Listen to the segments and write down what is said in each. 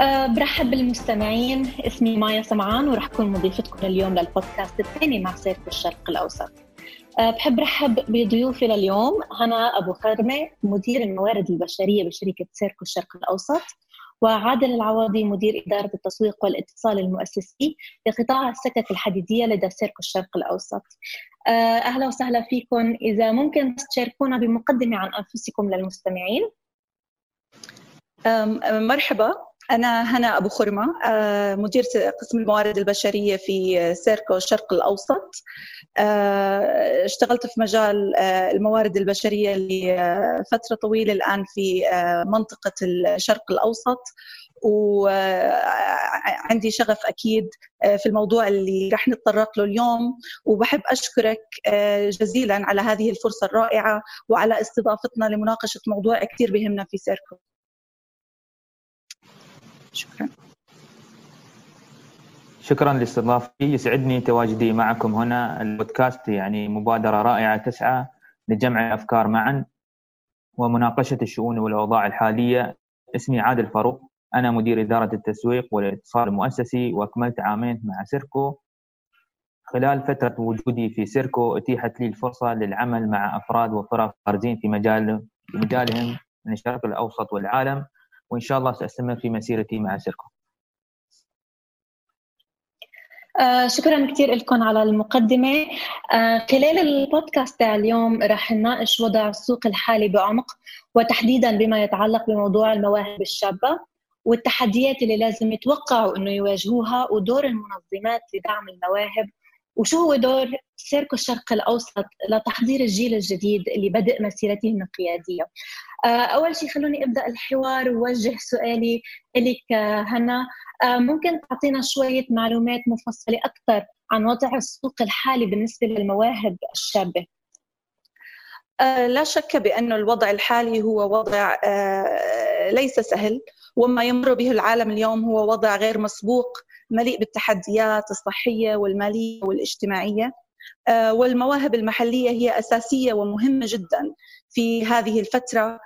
أه برحب بالمستمعين. اسمي مايا سمعان ورح كون مضيفتكم اليوم للبودكاست الثاني مع سيركو الشرق الأوسط. أه بحب رحب بضيوفي لليوم. هنا أبو خرمة مدير الموارد البشرية بشركة سيركو الشرق الأوسط وعادل العواضي مدير إدارة التسويق والاتصال المؤسسي لقطاع السكك الحديدية لدى سيركو الشرق الأوسط. أه أهلا وسهلا فيكم. إذا ممكن تشاركونا بمقدمة عن أنفسكم للمستمعين. مرحبا. أنا هنا أبو خرمة مديرة قسم الموارد البشرية في سيركو الشرق الأوسط. اشتغلت في مجال الموارد البشرية لفترة طويلة الآن في منطقة الشرق الأوسط. وعندي شغف أكيد في الموضوع اللي رح نتطرق له اليوم. وبحب أشكرك جزيلا على هذه الفرصة الرائعة وعلى استضافتنا لمناقشة موضوع كثير بهمنا في سيركو. شكرا. شكرا لاستضافتي يسعدني تواجدي معكم هنا. البودكاست يعني مبادرة رائعة تسعى لجمع الأفكار معا ومناقشة الشؤون والأوضاع الحالية. اسمي عادل فاروق. أنا مدير إدارة التسويق والاتصال المؤسسي وأكملت عامين مع سيركو. خلال فترة وجودي في سيركو أتيحت لي الفرصة للعمل مع أفراد وفرق خارجين في مجال في مجالهم من الشرق الأوسط والعالم. وإن شاء الله سأستمر في مسيرتي مع سيركو. آه شكرا كثير لكم على المقدمة. آه خلال البودكاست تاع اليوم رح نناقش وضع السوق الحالي بعمق وتحديدا بما يتعلق بموضوع المواهب الشابة والتحديات اللي لازم يتوقعوا إنه يواجهوها ودور المنظمات لدعم المواهب وشو هو دور سيركو الشرق الأوسط لتحضير الجيل الجديد بدأ مسيرتهم القياديه. أول شيء خلوني أبدأ الحوار ووجه سؤالي لك هنا ممكن تعطينا شوية معلومات مفصلة أكثر عن وضع السوق الحالي بالنسبة للمواهب الشابة؟ لا شك بأن الوضع الحالي هو وضع ليس سهل وما يمر به العالم اليوم هو وضع غير مسبوق مليء بالتحديات الصحية والمالية والاجتماعية. والمواهب المحلية هي أساسية ومهمة جدا في هذه الفترة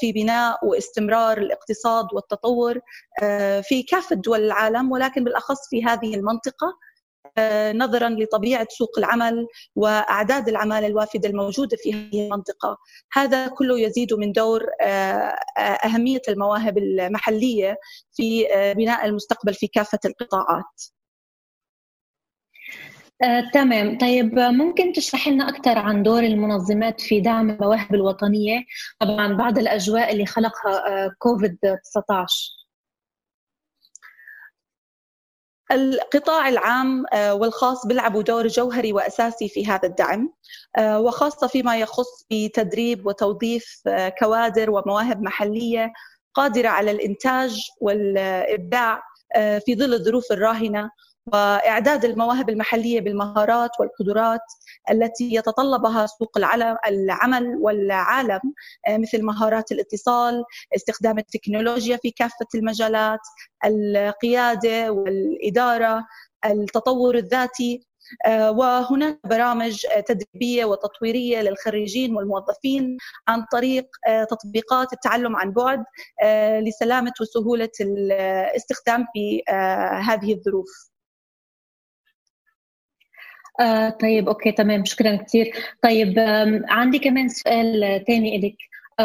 في بناء واستمرار الاقتصاد والتطور في كافه دول العالم ولكن بالأخص في هذه المنطقة. نظرا لطبيعة سوق العمل وأعداد العمالة الوافدة الموجودة في هذه المنطقة، هذا كله يزيد من دور أهمية المواهب المحلية في بناء المستقبل في كافة القطاعات. آه، تمام. طيب ممكن تشرح لنا أكثر عن دور المنظمات في دعم المواهب الوطنية؟ طبعا بعد الأجواء اللي خلقها كوفيد 19 القطاع العام والخاص بيلعبوا دور جوهري وأساسي في هذا الدعم وخاصة فيما يخص بتدريب وتوظيف كوادر ومواهب محلية قادرة على الإنتاج والإبداع في ظل الظروف الراهنة. وإعداد المواهب المحلية بالمهارات والقدرات التي يتطلبها سوق العمل والعالم مثل مهارات الاتصال، استخدام التكنولوجيا في كافة المجالات، القيادة والإدارة، التطور الذاتي وهناك برامج تدريبية وتطويرية للخريجين والموظفين عن طريق تطبيقات التعلم عن بعد لسلامة وسهولة الاستخدام في هذه الظروف. آه طيب okay تمام شكرا كثير طيب عندي كمان سؤال ثاني لك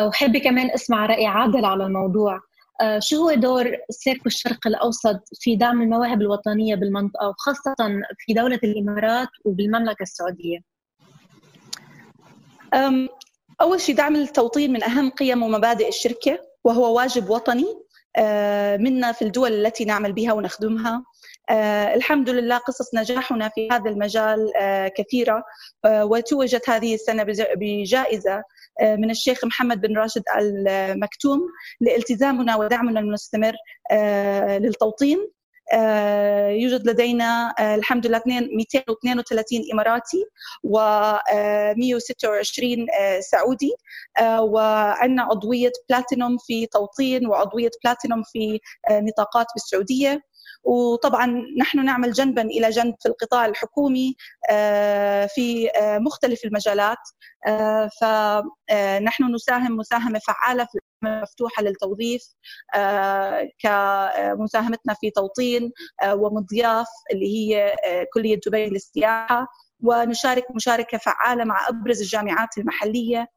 وحابة كمان أسمع رأي عادل على الموضوع. آه شو هو دور سيركو الشرق الأوسط في دعم المواهب الوطنية بالمنطقة وخاصة في دولة الإمارات وبالمملكة السعودية؟ أول شيء دعم التوطين من أهم قيم ومبادئ الشركة وهو واجب وطني. منا في الدول التي نعمل بها ونخدمها. آه الحمد لله قصص نجاحنا في هذا المجال آه كثيرة آه وتوجت هذه السنة بجائزة من الشيخ محمد بن راشد المكتوم لالتزامنا ودعمنا المستمر للتوطين. يوجد لدينا الحمد لله 232 إماراتي و 126 سعودي. وعندنا عضويه بلاتينوم في توطين وعضويه بلاتينوم في نطاقات بالسعودية. وطبعا نحن نعمل جنبا إلى جنب في القطاع الحكومي في مختلف المجالات فنحن نساهم مساهمة فعالة في مفتوحة للتوظيف كمساهمتنا في توطين ومضياف اللي هي كلية دبي للسياحة ونشارك مشاركة فعالة مع أبرز الجامعات المحلية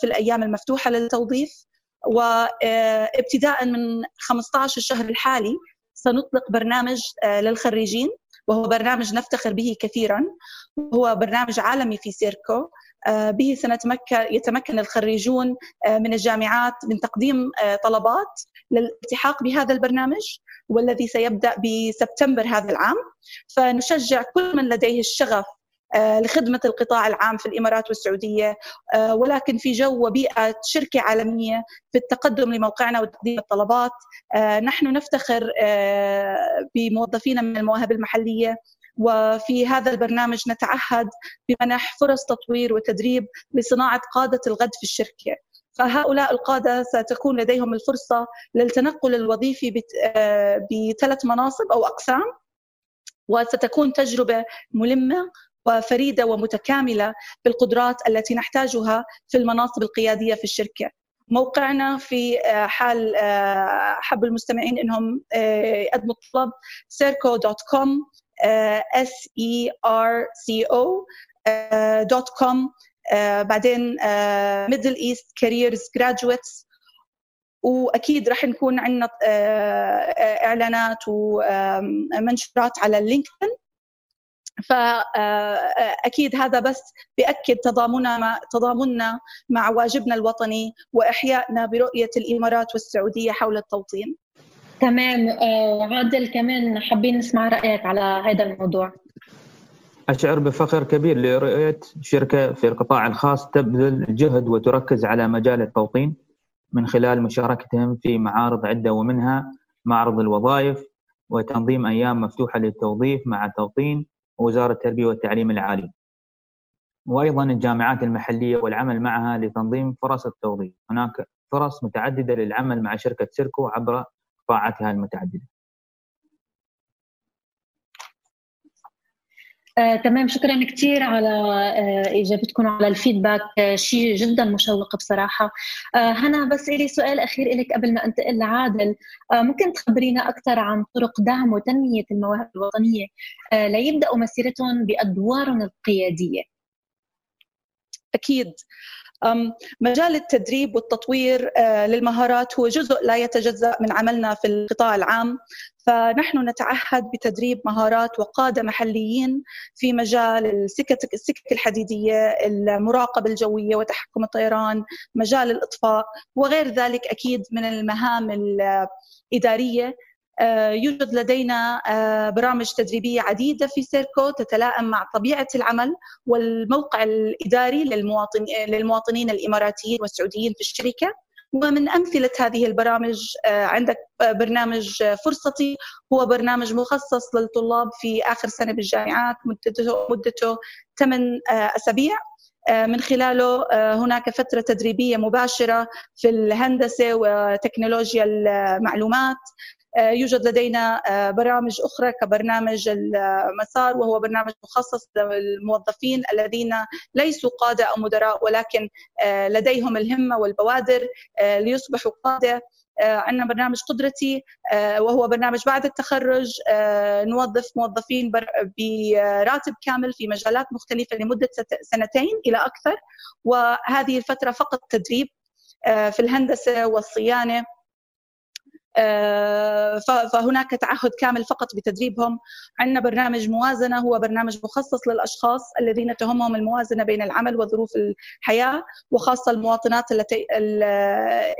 في الأيام المفتوحة للتوظيف وابتداء من 15 الشهر الحالي سنطلق برنامج للخريجين وهو برنامج نفتخر به كثيرا. هو برنامج عالمي في سيركو. به سنتمكن يتمكن الخريجون من الجامعات من تقديم طلبات للالتحاق بهذا البرنامج والذي سيبدأ بسبتمبر هذا العام. فنشجع كل من لديه الشغف آه، لخدمة القطاع العام في الإمارات والسعودية آه، ولكن في جو وبيئة شركة عالمية في التقدم لموقعنا وتقديم الطلبات. آه، نحن نفتخر بموظفينا من المواهب المحلية وفي هذا البرنامج نتعهد بمنح فرص تطوير وتدريب لصناعة قادة الغد في الشركة. فهؤلاء القادة ستكون لديهم الفرصة للتنقل الوظيفي بثلاث مناصب أو أقسام وستكون تجربة ملمة وفريدة ومتكاملة بالقدرات التي نحتاجها في المناصب القيادية في الشركة. موقعنا في آه، حال آه، حب المستمعين إنهم آه، يقدموا الطلب serco.com s e r c o dot com بعدين Middle East careers graduates وأكيد راح نكون عندنا إعلانات ومنشورات على ال LinkedIn فاكيد هذا بس بيأكد تضامننا مع تضامننا مع واجبنا الوطني وإحيائنا برؤية الإمارات والسعودية حول التوطين. تمام آه، عادل كمان حابين نسمع رأيك على هذا الموضوع. أشعر بفخر كبير لرؤية شركة في القطاع الخاص تبذل جهد وتركز على مجال التوطين من خلال مشاركتهم في معارض عدة ومنها معرض الوظائف وتنظيم أيام مفتوحة للتوظيف مع التوطين ووزارة التربية والتعليم العالي. وأيضا الجامعات المحلية والعمل معها لتنظيم فرص التوظيف. هناك فرص متعددة للعمل مع شركة سيركو عبر قطاعاتها المتعددة. آه، تمام. شكرا كثير على آه، إجابتكم على الفيدباك. آه، شيء جدا مشوق بصراحة. آه، هنا بس لي سؤال أخير لك قبل ما أنتقل لعادل. آه، ممكن تخبرينا أكثر عن طرق دعم وتنمية المواهب الوطنية؟ آه، ليبداوا مسيرتهم بادوارهم القيادية. أكيد. مجال التدريب والتطوير للمهارات هو جزء لا يتجزأ من عملنا في القطاع العام. فنحن نتعهد بتدريب مهارات وقادة محليين في مجال السكك السكك الحديدية، المراقبه الجوية وتحكم الطيران، مجال الإطفاء وغير ذلك أكيد من المهام الإدارية. آه، يوجد لدينا آه، برامج تدريبية عديدة في سيركو تتلائم مع طبيعة العمل والموقع الإداري للمواطنين الإماراتيين والسعوديين في الشركة. ومن أمثلة هذه البرامج آه، عندك آه، برنامج آه، فرصتي. هو برنامج مخصص للطلاب في آخر سنة بالجامعات مدته مدته 8 أسابيع. من خلاله هناك فترة تدريبية مباشرة في الهندسة وتكنولوجيا المعلومات. آه، يوجد لدينا آه، برامج أخرى كبرنامج المسار وهو برنامج مخصص للموظفين الذين ليسوا قادة أو مدراء ولكن آه، لديهم الهمة والبوادر ليصبحوا قادة. عندنا برنامج قدرتي وهو برنامج بعد التخرج. نوظف موظفين براتب كامل في مجالات مختلفة لمدة سنتين إلى أكثر. وهذه الفترة فقط تدريب في الهندسة والصيانة. آه، فهناك تعهد كامل فقط بتدريبهم عندنا برنامج موازنة هو برنامج مخصص للأشخاص الذين تهمهم الموازنة بين العمل وظروف الحياة وخاصة المواطنات التي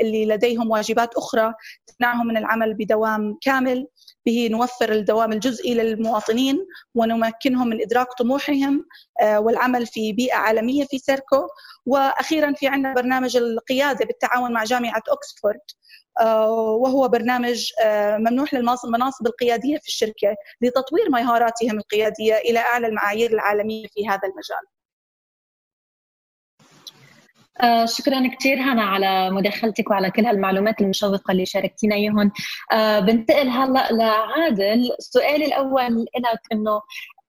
اللي لديهم واجبات أخرى تمنعهم من العمل بدوام كامل. به نوفر الدوام الجزئي للمواطنين ونمكنهم من إدراك طموحهم آه، والعمل في بيئة عالمية في سيركو. وأخيرا في عندنا برنامج القيادة بالتعاون مع جامعة أكسفورد. آه، وهو برنامج آه، ممنوح للمناصب القيادية في الشركة لتطوير مهاراتهم القيادية إلى أعلى المعايير العالمية في هذا المجال. آه شكرا كثير هنا على مداخلتك وعلى كل هالمعلومات المشوقة اللي شاركتينا اياهم آه بنتقل هلأ لعادل. سؤالي الأول لك إنه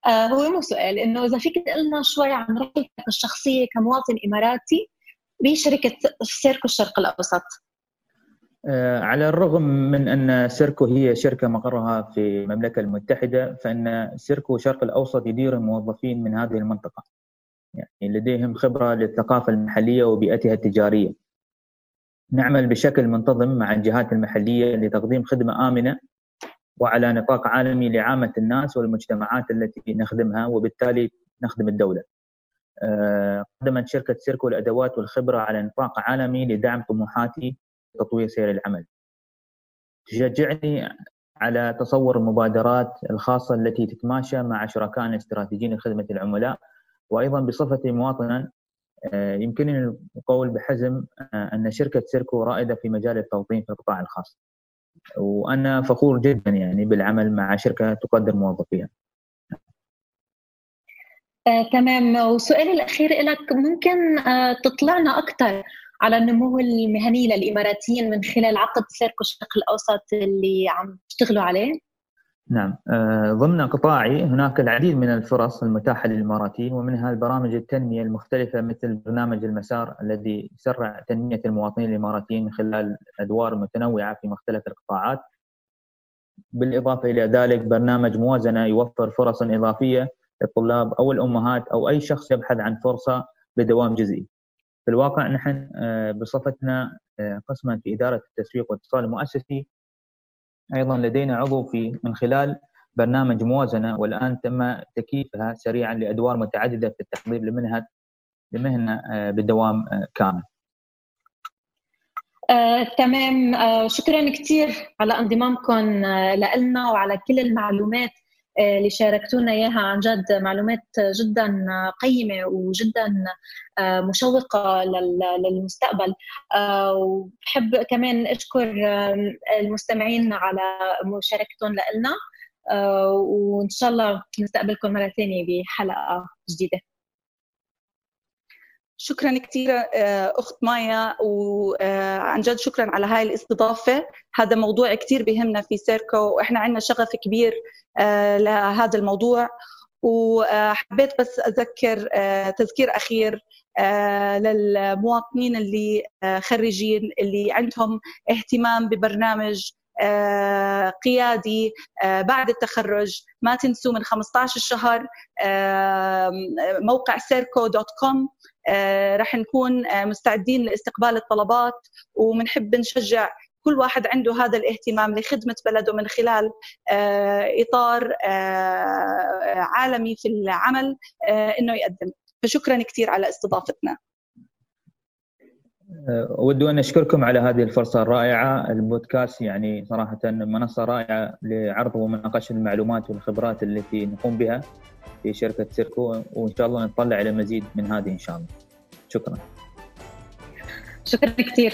آه هو مو سؤال إنه إذا فيك تقلنا شوي عن رحلتك الشخصية كمواطن إماراتي بشركة سيركو الشرق الأوسط. آه، على الرغم من أن سيركو هي شركة مقرها في المملكة المتحدة فإن سيركو الشرق الأوسط يدير موظفين من هذه المنطقة يعني لديهم خبرة للثقافة المحلية وبيئتها التجارية نعمل بشكل منتظم مع الجهات المحلية لتقديم خدمة آمنة وعلى نطاق عالمي لعامة الناس والمجتمعات التي نخدمها وبالتالي نخدم الدولة. آه، قدمت شركة سيركو الأدوات والخبرة على نطاق عالمي لدعم طموحاتي تطوير سير العمل. تشجعني على تصور المبادرات الخاصة التي تتماشى مع شركائنا الاستراتيجيين لخدمة العملاء وأيضا بصفتي مواطنا آه، يمكنني القول بحزم آه، أن شركة سيركو رائدة في مجال التوطين في القطاع الخاص. وأنا فخور جدا يعني بالعمل مع شركة تقدر موظفيها. آه، تمام. وسؤالي الأخير لك ممكن آه، تطلعنا أكثر على النمو المهني للإماراتيين من خلال عقد سيركو الشرق الأوسط اللي عم تشتغلوا عليه؟ نعم. آه، ضمن قطاعي هناك العديد من الفرص المتاحة للإماراتيين ومنها البرامج التنمية المختلفة مثل برنامج المسار الذي يسرع تنمية المواطنين الإماراتيين من خلال أدوار متنوعة في مختلف القطاعات. بالإضافة إلى ذلك برنامج موازنة يوفر فرصا إضافية للطلاب أو الأمهات أو أي شخص يبحث عن فرصة بدوام جزئي. في الواقع نحن آه، بصفتنا آه، قسما في إدارة التسويق والاتصال المؤسسي أيضا لدينا عضو في من خلال برنامج موازنة والآن تم تكييفها سريعا لأدوار متعددة في التحضير لمنهة لمهنة آه، بدوام كامل. آه، تمام. آه، شكرا كثير على انضمامكم آه، لنا وعلى كل المعلومات. اللي شاركتونا إياها عن جد معلومات جدا قيمة وجدا مشوقة للمستقبل. وبحب كمان أشكر المستمعين على مشاركتهم لنا وإن شاء الله نستقبلكم مرة ثانية بحلقة جديدة. شكرا كثير أخت مايا وعن جد شكرا على هاي الاستضافة. هذا موضوع كثير بيهمنا في سيركو وإحنا عندنا شغف كبير آه، لهذا الموضوع. وحبيت بس أذكر آه، تذكير أخير آه، للمواطنين اللي خريجين اللي عندهم اهتمام ببرنامج قيادي بعد التخرج. ما تنسوا من 15 شهر موقع سيركو dot com رح نكون مستعدين لاستقبال الطلبات وبنحب نشجع كل واحد عنده هذا الاهتمام لخدمة بلده من خلال آه، إطار آه، عالمي في العمل آه، إنه يقدم. فشكرا كثير على استضافتنا. أود أن أشكركم على هذه الفرصة الرائعة. البودكاست يعني صراحة منصة رائعة لعرض ومناقشة المعلومات والخبرات التي نقوم بها في شركة سيركو وإن شاء الله نطلع إلى مزيد من هذه إن شاء الله. شكرا. شكرا كثير.